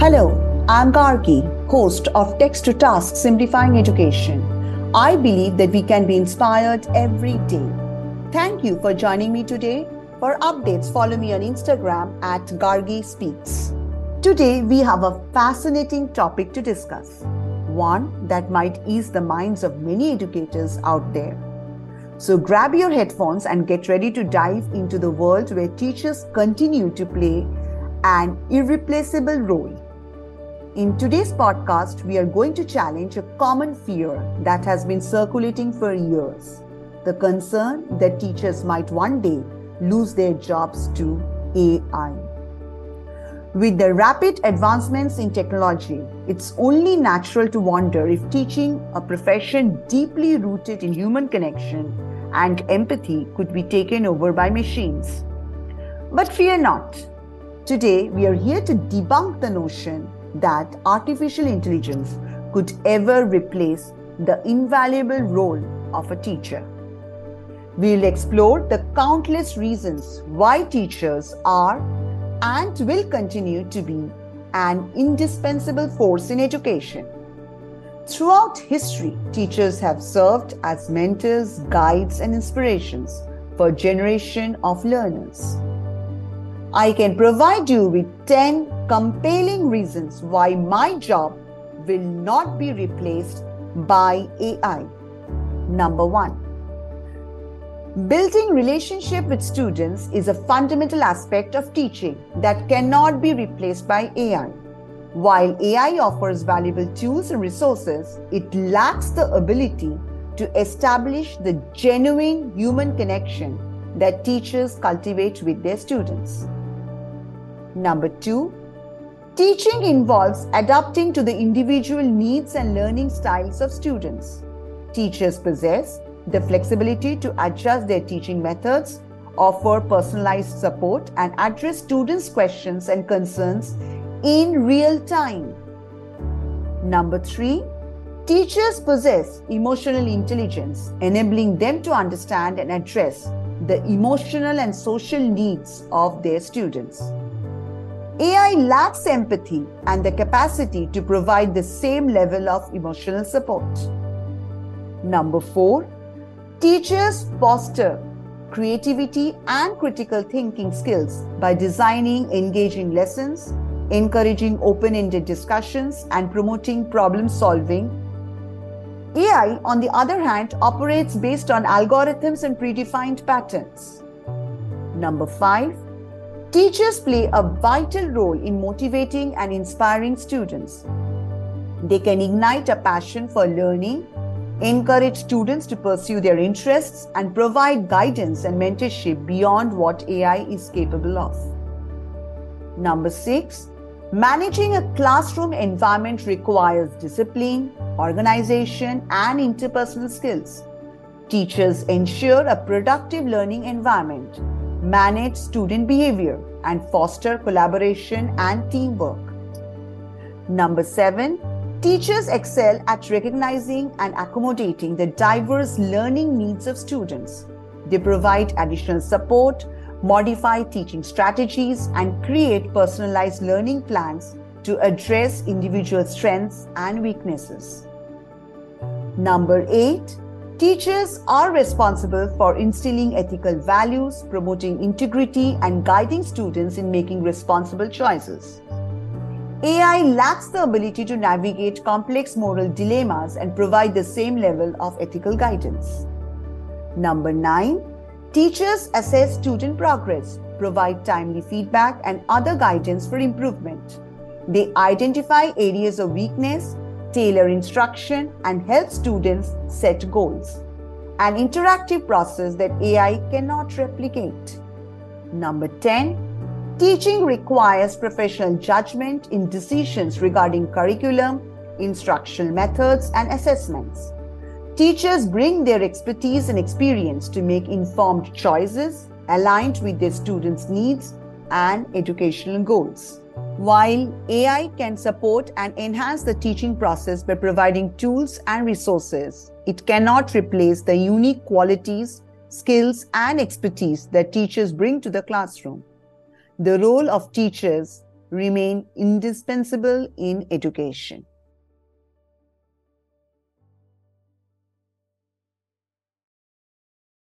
Hello, I'm Gargi, host of Text to Task Simplifying Education. I believe that we can be inspired every day. Thank you for joining me today. For updates, follow me on Instagram at Gargi Speaks. Today, we have a fascinating topic to discuss, one that might ease the minds of many educators out there. So, grab your headphones and get ready to dive into the world where teachers continue to play an irreplaceable role. In today's podcast, we are going to challenge a common fear that has been circulating for years the concern that teachers might one day lose their jobs to AI. With the rapid advancements in technology, it's only natural to wonder if teaching a profession deeply rooted in human connection and empathy could be taken over by machines. But fear not. Today, we are here to debunk the notion that artificial intelligence could ever replace the invaluable role of a teacher. We'll explore the countless reasons why teachers are and will continue to be an indispensable force in education. Throughout history, teachers have served as mentors, guides, and inspirations for a generation of learners. I can provide you with 10 compelling reasons why my job will not be replaced by AI. Number 1. Building relationship with students is a fundamental aspect of teaching that cannot be replaced by AI. While AI offers valuable tools and resources, it lacks the ability to establish the genuine human connection that teachers cultivate with their students. Number two, teaching involves adapting to the individual needs and learning styles of students. Teachers possess the flexibility to adjust their teaching methods, offer personalized support, and address students' questions and concerns in real time. Number three, teachers possess emotional intelligence, enabling them to understand and address the emotional and social needs of their students. AI lacks empathy and the capacity to provide the same level of emotional support. Number four, teachers foster creativity and critical thinking skills by designing engaging lessons, encouraging open ended discussions, and promoting problem solving. AI, on the other hand, operates based on algorithms and predefined patterns. Number five, Teachers play a vital role in motivating and inspiring students. They can ignite a passion for learning, encourage students to pursue their interests, and provide guidance and mentorship beyond what AI is capable of. Number six, managing a classroom environment requires discipline, organization, and interpersonal skills. Teachers ensure a productive learning environment manage student behavior, and foster collaboration and teamwork. Number seven, teachers excel at recognizing and accommodating the diverse learning needs of students. They provide additional support, modify teaching strategies, and create personalized learning plans to address individual strengths and weaknesses. Number eight, Teachers are responsible for instilling ethical values, promoting integrity, and guiding students in making responsible choices. AI lacks the ability to navigate complex moral dilemmas and provide the same level of ethical guidance. Number nine, teachers assess student progress, provide timely feedback, and other guidance for improvement. They identify areas of weakness tailor instruction, and help students set goals. An interactive process that AI cannot replicate. Number 10. Teaching requires professional judgment in decisions regarding curriculum, instructional methods, and assessments. Teachers bring their expertise and experience to make informed choices aligned with their students' needs and educational goals. While AI can support and enhance the teaching process by providing tools and resources, it cannot replace the unique qualities, skills, and expertise that teachers bring to the classroom. The role of teachers remain indispensable in education.